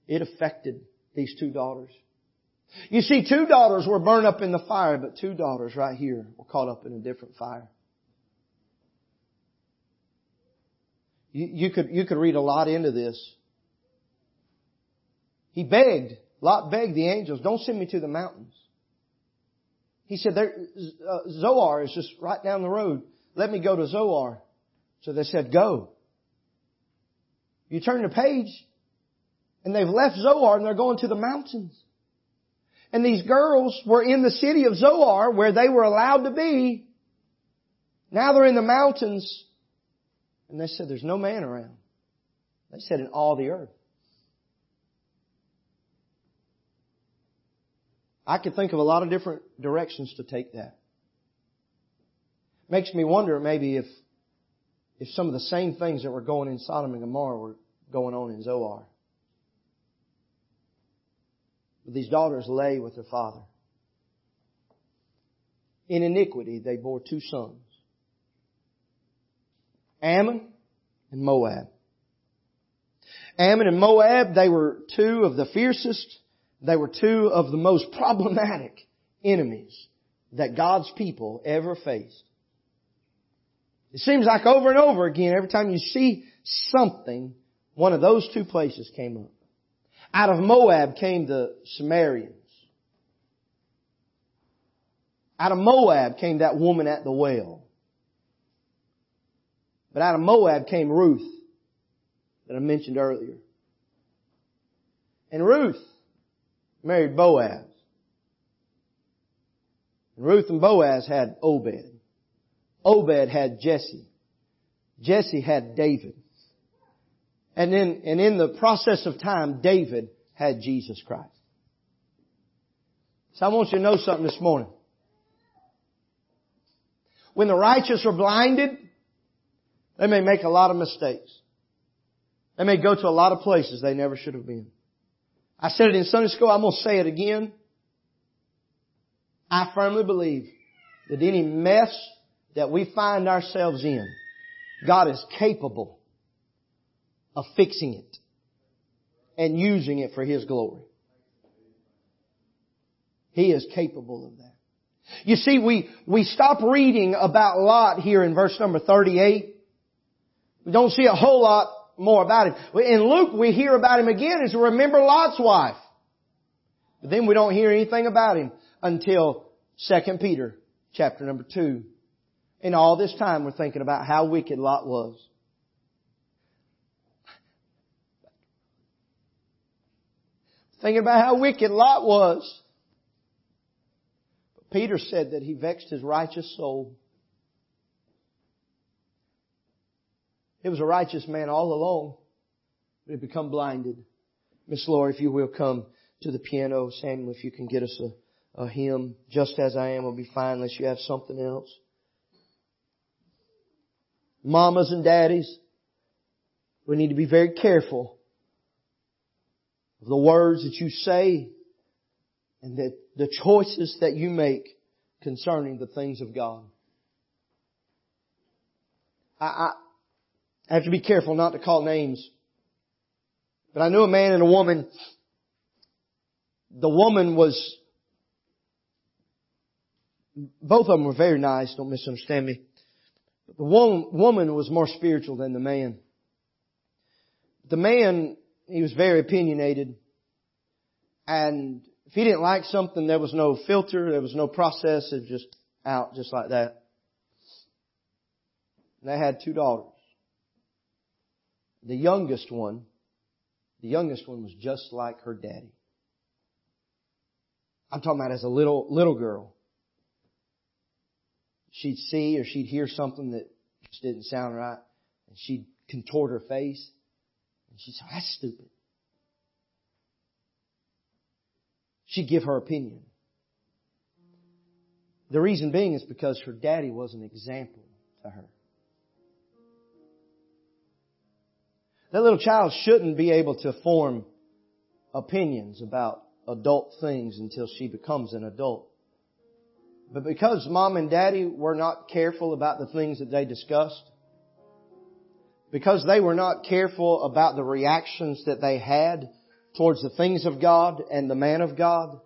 It affected these two daughters. You see, two daughters were burned up in the fire, but two daughters right here were caught up in a different fire. You, you could, you could read a lot into this. He begged, Lot begged the angels, don't send me to the mountains. He said, there, uh, Zoar is just right down the road. Let me go to Zoar. So they said, go. You turn the page, and they've left Zoar and they're going to the mountains. And these girls were in the city of Zoar where they were allowed to be. Now they're in the mountains. And they said, there's no man around. They said, in all the earth. I could think of a lot of different directions to take that. Makes me wonder maybe if, if some of the same things that were going in Sodom and Gomorrah were going on in Zoar. These daughters lay with their father. In iniquity they bore two sons. Ammon and Moab. Ammon and Moab, they were two of the fiercest they were two of the most problematic enemies that God's people ever faced. It seems like over and over again, every time you see something, one of those two places came up. Out of Moab came the Samaritans. Out of Moab came that woman at the well. But out of Moab came Ruth, that I mentioned earlier. And Ruth married Boaz. Ruth and Boaz had Obed. Obed had Jesse. Jesse had David. And then, and in the process of time, David had Jesus Christ. So I want you to know something this morning. When the righteous are blinded, they may make a lot of mistakes. They may go to a lot of places they never should have been. I said it in Sunday school, I'm going to say it again. I firmly believe that any mess that we find ourselves in, God is capable of fixing it and using it for His glory. He is capable of that. You see, we, we stop reading about Lot here in verse number 38. We don't see a whole lot more about him. In Luke, we hear about him again as we remember Lot's wife. But then we don't hear anything about him until 2 Peter chapter number 2. And all this time we're thinking about how wicked Lot was. Thinking about how wicked Lot was. Peter said that he vexed his righteous soul. It was a righteous man all along, but he become blinded. Miss Laura, if you will come to the piano. Samuel, if you can get us a, a hymn. Just as I am will be fine unless you have something else. Mamas and daddies, we need to be very careful of the words that you say and that the choices that you make concerning the things of God. I, I have to be careful not to call names. But I knew a man and a woman. The woman was, both of them were very nice, don't misunderstand me. But the woman was more spiritual than the man. The man, he was very opinionated. And if he didn't like something, there was no filter, there was no process, it was just out just like that. And they had two daughters. The youngest one, the youngest one was just like her daddy. I'm talking about as a little, little girl. She'd see or she'd hear something that just didn't sound right and she'd contort her face and she'd say, that's stupid. She'd give her opinion. The reason being is because her daddy was an example to her. That little child shouldn't be able to form opinions about adult things until she becomes an adult. But because mom and daddy were not careful about the things that they discussed, because they were not careful about the reactions that they had towards the things of God and the man of God,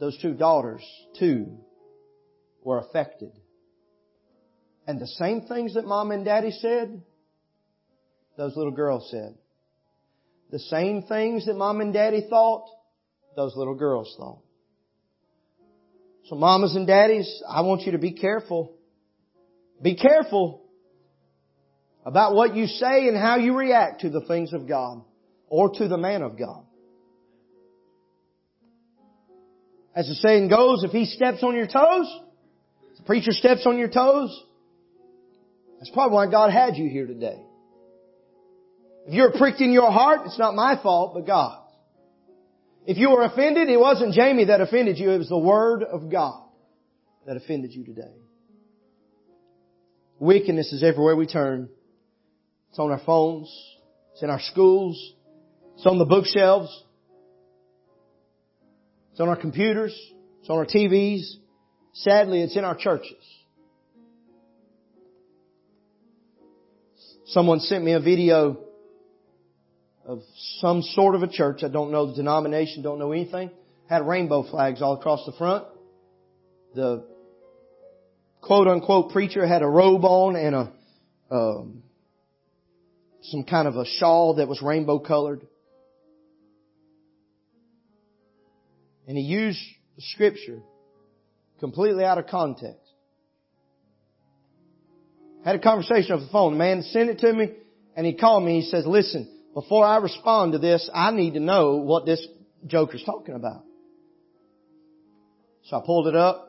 those two daughters, too, were affected. And the same things that mom and daddy said, those little girls said. The same things that mom and daddy thought, those little girls thought. So mamas and daddies, I want you to be careful. Be careful about what you say and how you react to the things of God or to the man of God. As the saying goes, if he steps on your toes, the preacher steps on your toes, that's probably why God had you here today. If you're pricked in your heart, it's not my fault, but God's. If you were offended, it wasn't Jamie that offended you, it was the Word of God that offended you today. Wickedness is everywhere we turn. It's on our phones. It's in our schools. It's on the bookshelves. It's on our computers. It's on our TVs. Sadly, it's in our churches. Someone sent me a video of some sort of a church. I don't know the denomination, don't know anything. Had rainbow flags all across the front. The quote unquote preacher had a robe on and a um, some kind of a shawl that was rainbow colored. And he used the scripture completely out of context. Had a conversation over the phone. The man sent it to me and he called me. He says, listen, before I respond to this, I need to know what this joker's talking about. So I pulled it up.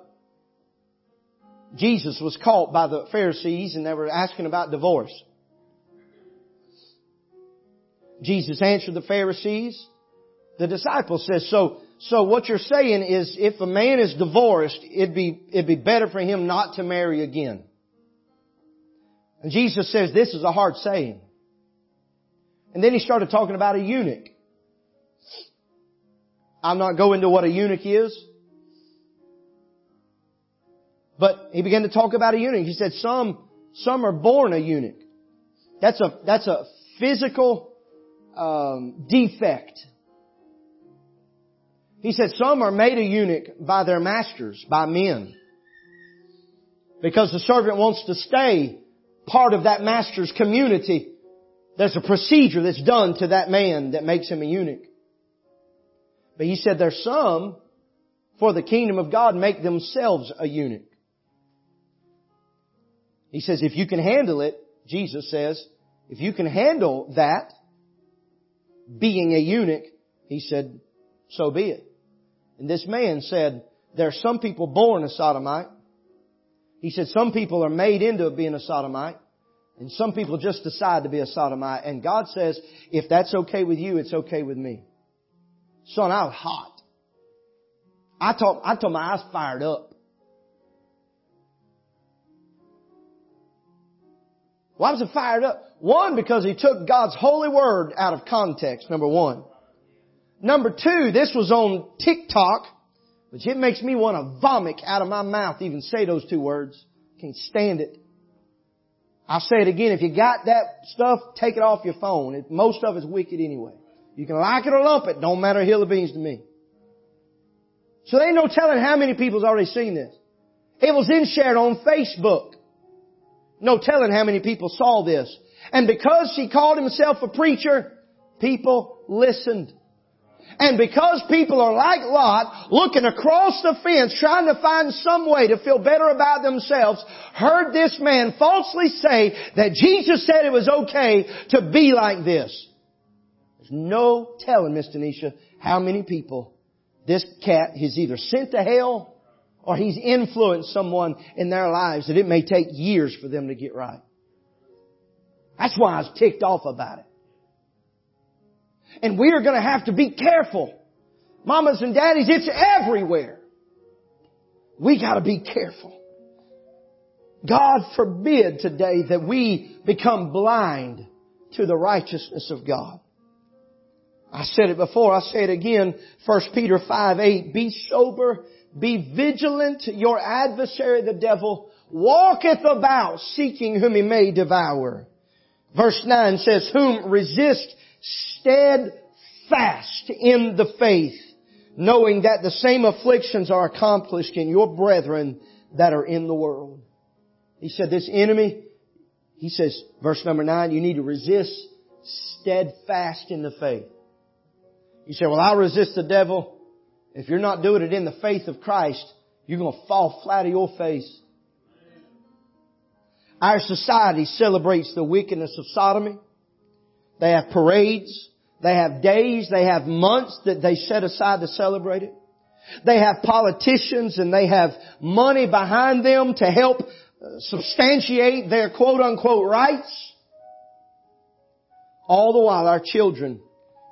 Jesus was caught by the Pharisees and they were asking about divorce. Jesus answered the Pharisees. The disciple says, so, so what you're saying is if a man is divorced, it'd be, it'd be better for him not to marry again. And Jesus says this is a hard saying. And then he started talking about a eunuch. I'm not going to what a eunuch is. But he began to talk about a eunuch. He said some, some are born a eunuch. That's a, that's a physical um, defect. He said some are made a eunuch by their masters, by men. Because the servant wants to stay part of that master's community. There's a procedure that's done to that man that makes him a eunuch. But he said there's some for the kingdom of God make themselves a eunuch. He says if you can handle it, Jesus says, if you can handle that, being a eunuch, he said, so be it. And this man said, there are some people born a sodomite. He said some people are made into being a sodomite. And some people just decide to be a sodomite. And God says, if that's okay with you, it's okay with me. Son, I was hot. I told, I told my eyes fired up. Why was it fired up? One, because he took God's holy word out of context, number one. Number two, this was on TikTok, which it makes me want to vomit out of my mouth even say those two words. Can't stand it. I'll say it again. If you got that stuff, take it off your phone. It, most of it's wicked anyway. You can like it or lump it. Don't matter a hill of beans to me. So there ain't no telling how many people's already seen this. It was then shared on Facebook. No telling how many people saw this. And because he called himself a preacher, people listened. And because people are like Lot, looking across the fence, trying to find some way to feel better about themselves, heard this man falsely say that Jesus said it was okay to be like this. There's no telling, Miss Tanisha, how many people this cat has either sent to hell or he's influenced someone in their lives that it may take years for them to get right. That's why I was ticked off about it. And we are going to have to be careful. Mamas and daddies, it's everywhere. We got to be careful. God forbid today that we become blind to the righteousness of God. I said it before, I say it again, 1 Peter 5, 8, be sober, be vigilant, your adversary the devil walketh about seeking whom he may devour. Verse 9 says, whom resist steadfast in the faith, knowing that the same afflictions are accomplished in your brethren that are in the world. He said this enemy, he says, verse number 9, you need to resist steadfast in the faith. You say, well, I'll resist the devil. If you're not doing it in the faith of Christ, you're going to fall flat on your face. Our society celebrates the wickedness of sodomy. They have parades. They have days. They have months that they set aside to celebrate it. They have politicians and they have money behind them to help uh, substantiate their quote unquote rights. All the while our children,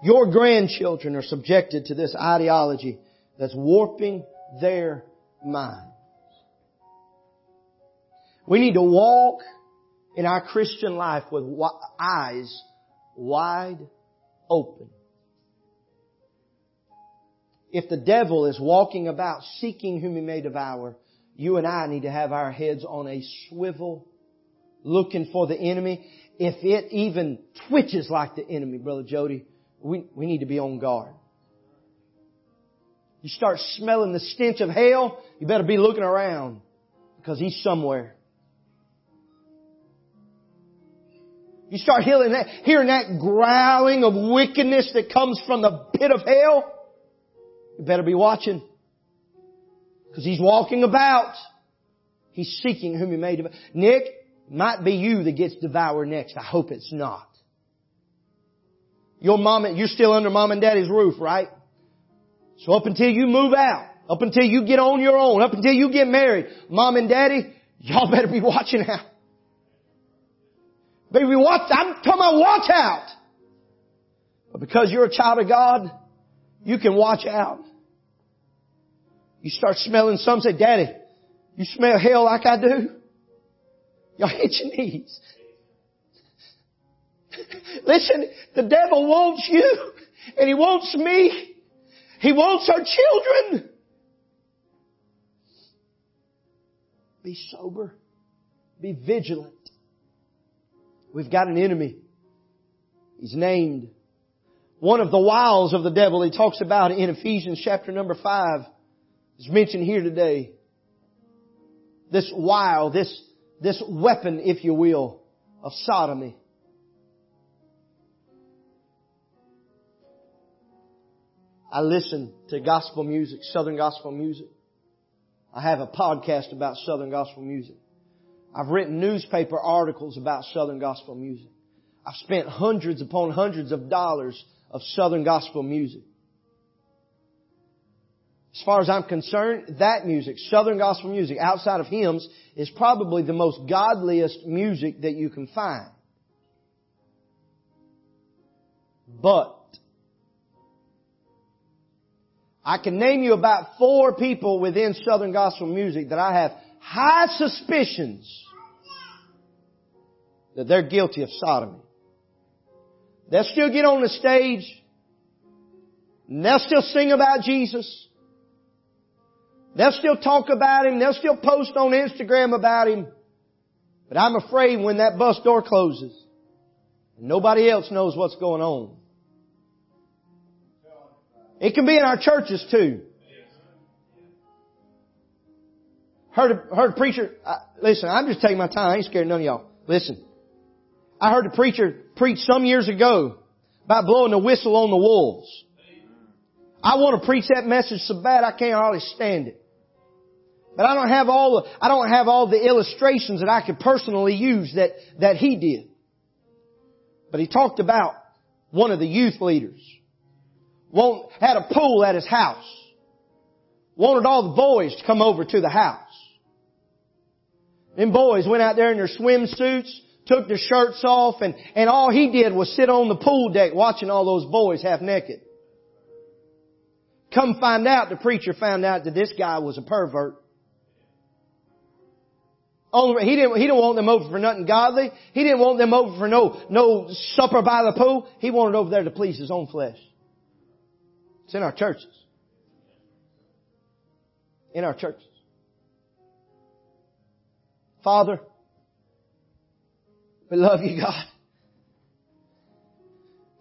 your grandchildren are subjected to this ideology that's warping their minds. We need to walk in our Christian life with eyes wide open. If the devil is walking about seeking whom he may devour, you and I need to have our heads on a swivel looking for the enemy. If it even twitches like the enemy, Brother Jody, we, we need to be on guard. You start smelling the stench of hell, you better be looking around because he's somewhere. You start hearing that, hearing that growling of wickedness that comes from the pit of hell. You better be watching. Because he's walking about. He's seeking whom he may devour. Nick, might be you that gets devoured next. I hope it's not. Your mom, you're still under mom and daddy's roof, right? So up until you move out, up until you get on your own, up until you get married, mom and daddy, y'all better be watching out. Baby, watch, I'm talking about watch out. But because you're a child of God, you can watch out. You start smelling, some say, Daddy, you smell hell like I do? Y'all hit your knees. Listen, the devil wants you, and he wants me. He wants our children. Be sober. Be vigilant. We've got an enemy. He's named. One of the wiles of the devil he talks about in Ephesians chapter number 5 is mentioned here today. This wile, this, this weapon, if you will, of sodomy. I listen to gospel music, Southern gospel music. I have a podcast about Southern gospel music. I've written newspaper articles about Southern gospel music. I've spent hundreds upon hundreds of dollars of Southern gospel music. As far as I'm concerned, that music, Southern gospel music, outside of hymns, is probably the most godliest music that you can find. But, I can name you about four people within Southern gospel music that I have high suspicions that they're guilty of sodomy. They'll still get on the stage and they'll still sing about Jesus. They'll still talk about Him. They'll still post on Instagram about Him. But I'm afraid when that bus door closes nobody else knows what's going on. It can be in our churches too. Heard a, heard a preacher, uh, listen, I'm just taking my time. I ain't scared of none of y'all. Listen. I heard a preacher preach some years ago about blowing the whistle on the wolves. I want to preach that message so bad I can't hardly stand it. But I don't have all the, I don't have all the illustrations that I could personally use that, that he did. But he talked about one of the youth leaders. Had a pool at his house. Wanted all the boys to come over to the house. Them boys went out there in their swimsuits, took their shirts off, and, and all he did was sit on the pool deck watching all those boys half naked. Come find out, the preacher found out that this guy was a pervert. He didn't, he didn't want them over for nothing godly. He didn't want them over for no, no supper by the pool. He wanted over there to please his own flesh. It's in our churches. In our churches. Father, we love you, God.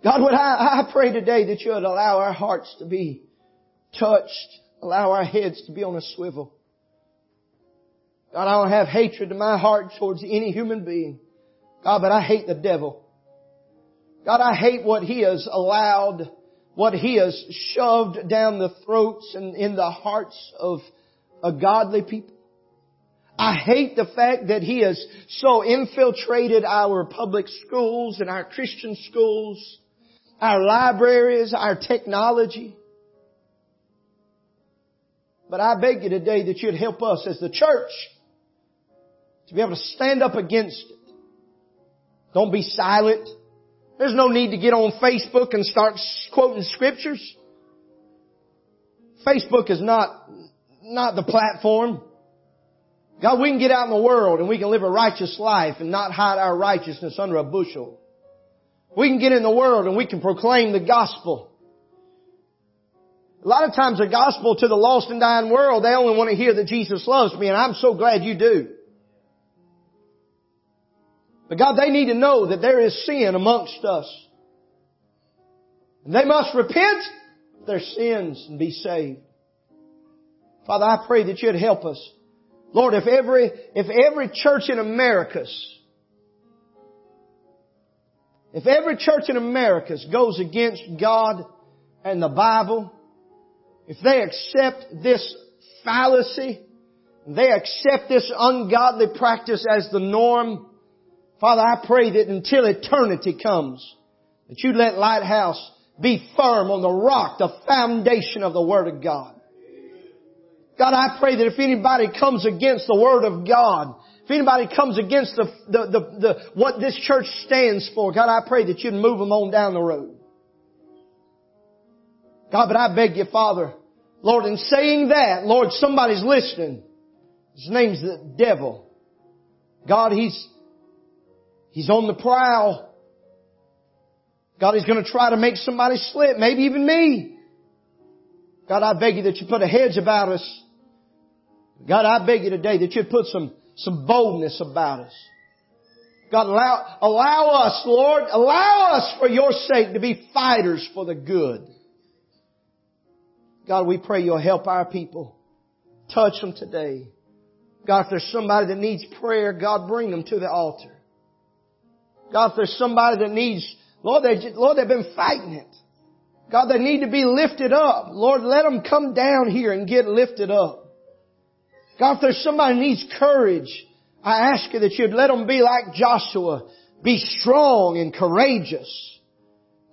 God, would I, I pray today that you would allow our hearts to be touched, allow our heads to be on a swivel. God, I don't have hatred in my heart towards any human being. God, but I hate the devil. God, I hate what he has allowed, what he has shoved down the throats and in the hearts of a godly people. I hate the fact that he has so infiltrated our public schools and our Christian schools, our libraries, our technology. But I beg you today that you'd help us as the church to be able to stand up against it. Don't be silent. There's no need to get on Facebook and start quoting scriptures. Facebook is not, not the platform. God, we can get out in the world and we can live a righteous life and not hide our righteousness under a bushel. We can get in the world and we can proclaim the gospel. A lot of times the gospel to the lost and dying world, they only want to hear that Jesus loves me and I'm so glad you do. But God, they need to know that there is sin amongst us. And they must repent their sins and be saved. Father, I pray that you'd help us. Lord, if every, if every church in America's, if every church in America's goes against God and the Bible, if they accept this fallacy, they accept this ungodly practice as the norm, Father, I pray that until eternity comes, that you let Lighthouse be firm on the rock, the foundation of the Word of God. God, I pray that if anybody comes against the Word of God, if anybody comes against the, the, the, the, what this church stands for, God, I pray that you'd move them on down the road. God, but I beg you, Father, Lord, in saying that, Lord, somebody's listening. His name's the devil. God, he's, he's on the prowl. God, he's going to try to make somebody slip, maybe even me. God, I beg you that you put a hedge about us. God, I beg you today that you'd put some, some boldness about us. God, allow, allow us, Lord, allow us for your sake to be fighters for the good. God, we pray you'll help our people. Touch them today. God, if there's somebody that needs prayer, God, bring them to the altar. God, if there's somebody that needs, Lord, they, Lord, they've been fighting it. God, they need to be lifted up. Lord, let them come down here and get lifted up. God, if there's somebody who needs courage, I ask you that you'd let them be like Joshua. Be strong and courageous.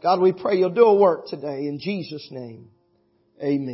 God, we pray you'll do a work today in Jesus' name. Amen.